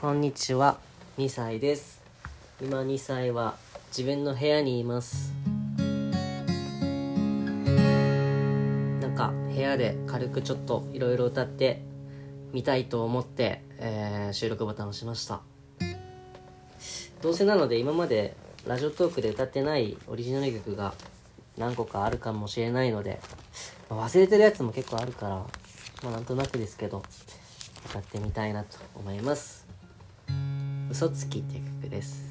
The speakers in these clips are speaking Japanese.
こんにちは。2歳です。今2歳は自分の部屋にいます。なんか部屋で軽くちょっといろいろ歌ってみたいと思って、えー収録ボタンを押しました。どうせなので今までラジオトークで歌ってないオリジナル曲が何個かあるかもしれないので、忘れてるやつも結構あるから、まあ、なんとなくですけど歌ってみたいなと思います。嘘つきっていう曲です。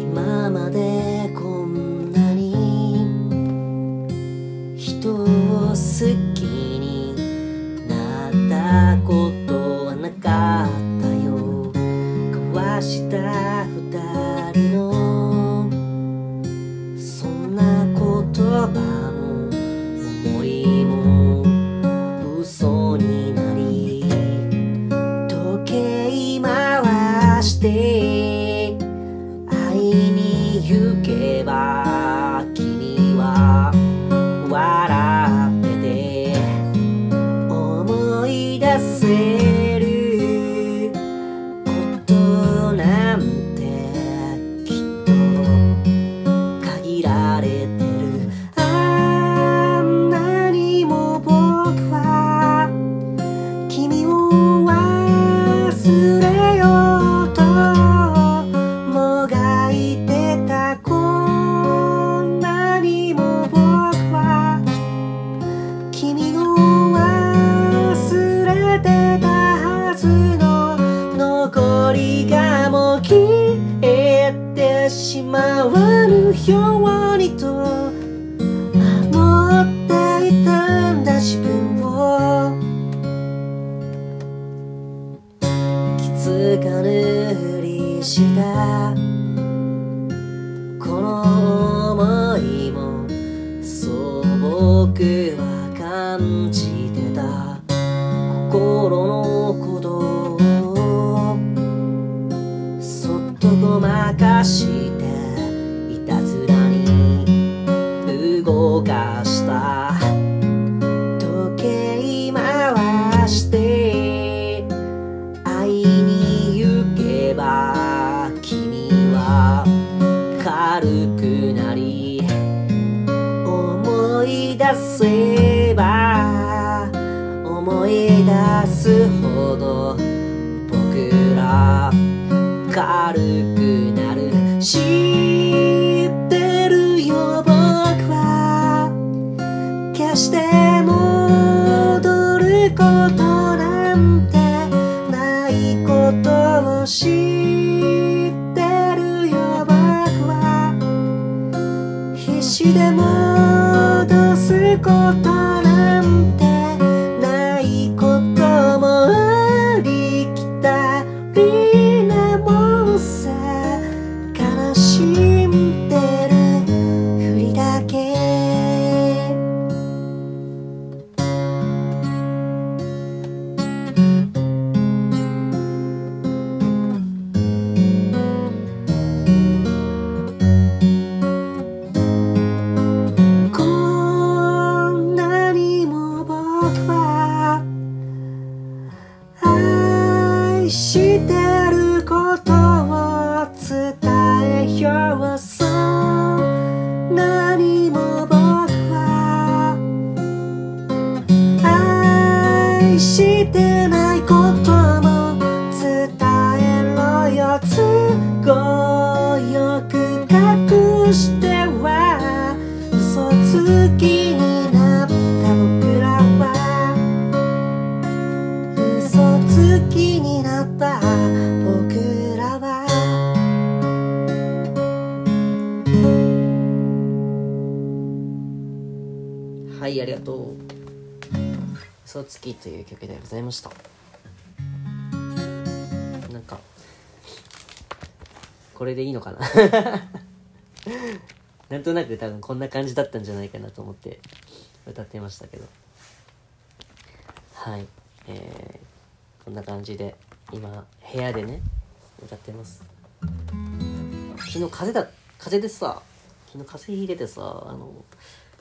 今までこんなに人を好きになったこと day. しまわぬようにと思っていたんだ自分を。気づかぬふりした。出すほど僕ら軽くなる。知ってるよ僕は。決して戻ることなんてないことを知ってるよ僕は。必死で戻すことなんてはいありがとう。嘘つきという曲でございました。なんかこれでいいのかな？なんとなく多分こんな感じだったんじゃないかなと思って歌ってましたけど。はいえー、こんな感じで今部屋でね歌ってます。昨日風だ風でさ昨日風邪ひいててさあの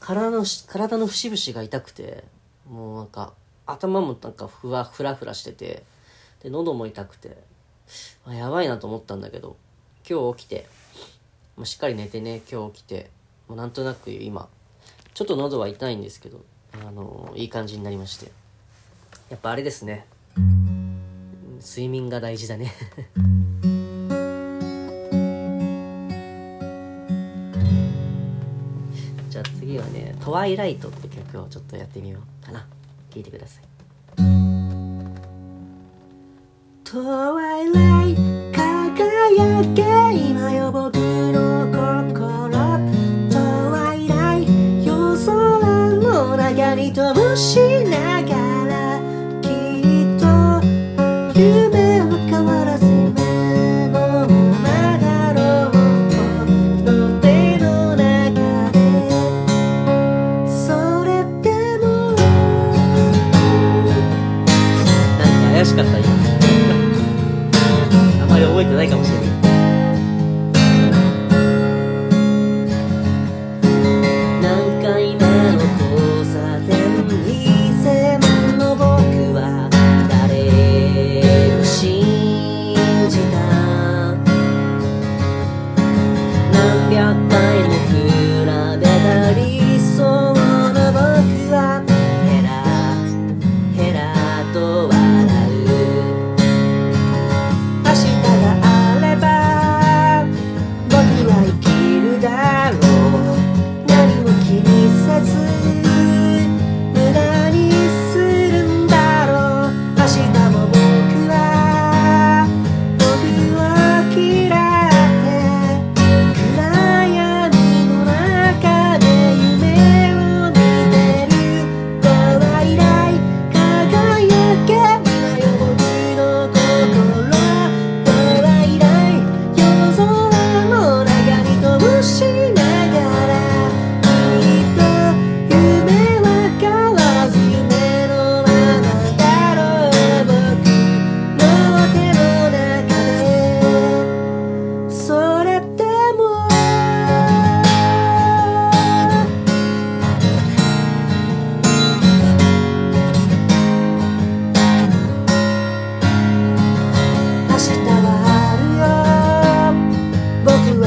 体の体の節々が痛くてもうなんか頭もなんかふわふらふらしててで喉も痛くてあやばいなと思ったんだけど今日起きて、まあ、しっかり寝てね今日起きてもうなんとなく今ちょっと喉は痛いんですけどあのいい感じになりまして。やっぱあれですね。睡眠が大事だね。ワイライト」って曲をちょっとやってみようかな。聴いてください。トワイライト輝け今よ僕の心トワイライト夜空の中に飛ぶし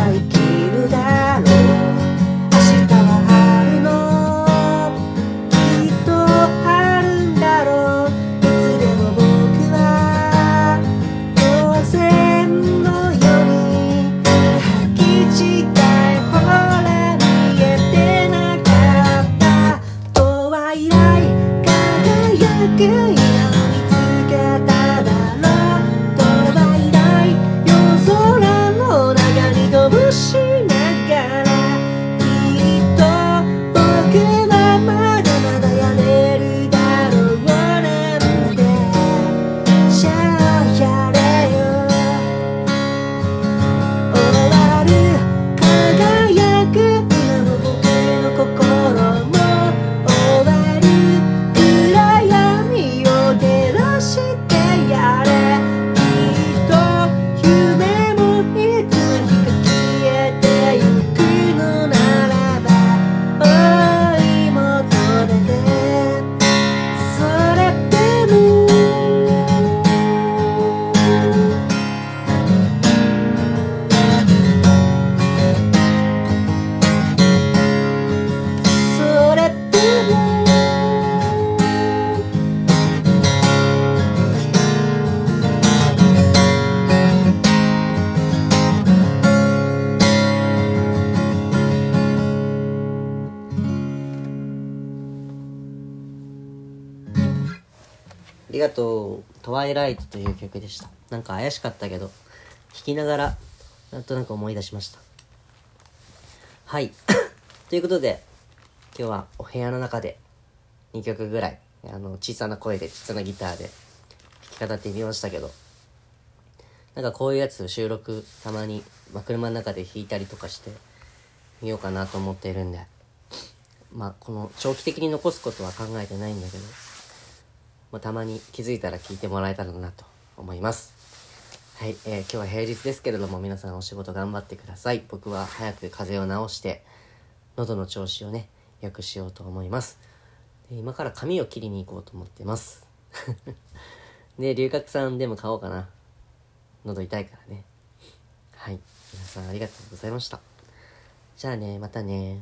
僕ありがとう。トワイライトという曲でした。なんか怪しかったけど、弾きながら、なんとなく思い出しました。はい。ということで、今日はお部屋の中で2曲ぐらい、あの、小さな声で、小さなギターで弾き語ってみましたけど、なんかこういうやつ収録たまに、まあ、車の中で弾いたりとかしてみようかなと思っているんで、まあ、この長期的に残すことは考えてないんだけど、まあ、たまに気づいたら聞いてもらえたらなと思います。はい、えー今日は平日ですけれども皆さんお仕事頑張ってください。僕は早く風邪を治して喉の調子をね良くしようと思います。で今から髪を切りに行こうと思ってます。で龍角散でも買おうかな。喉痛いからね。はい皆さんありがとうございました。じゃあねまたね。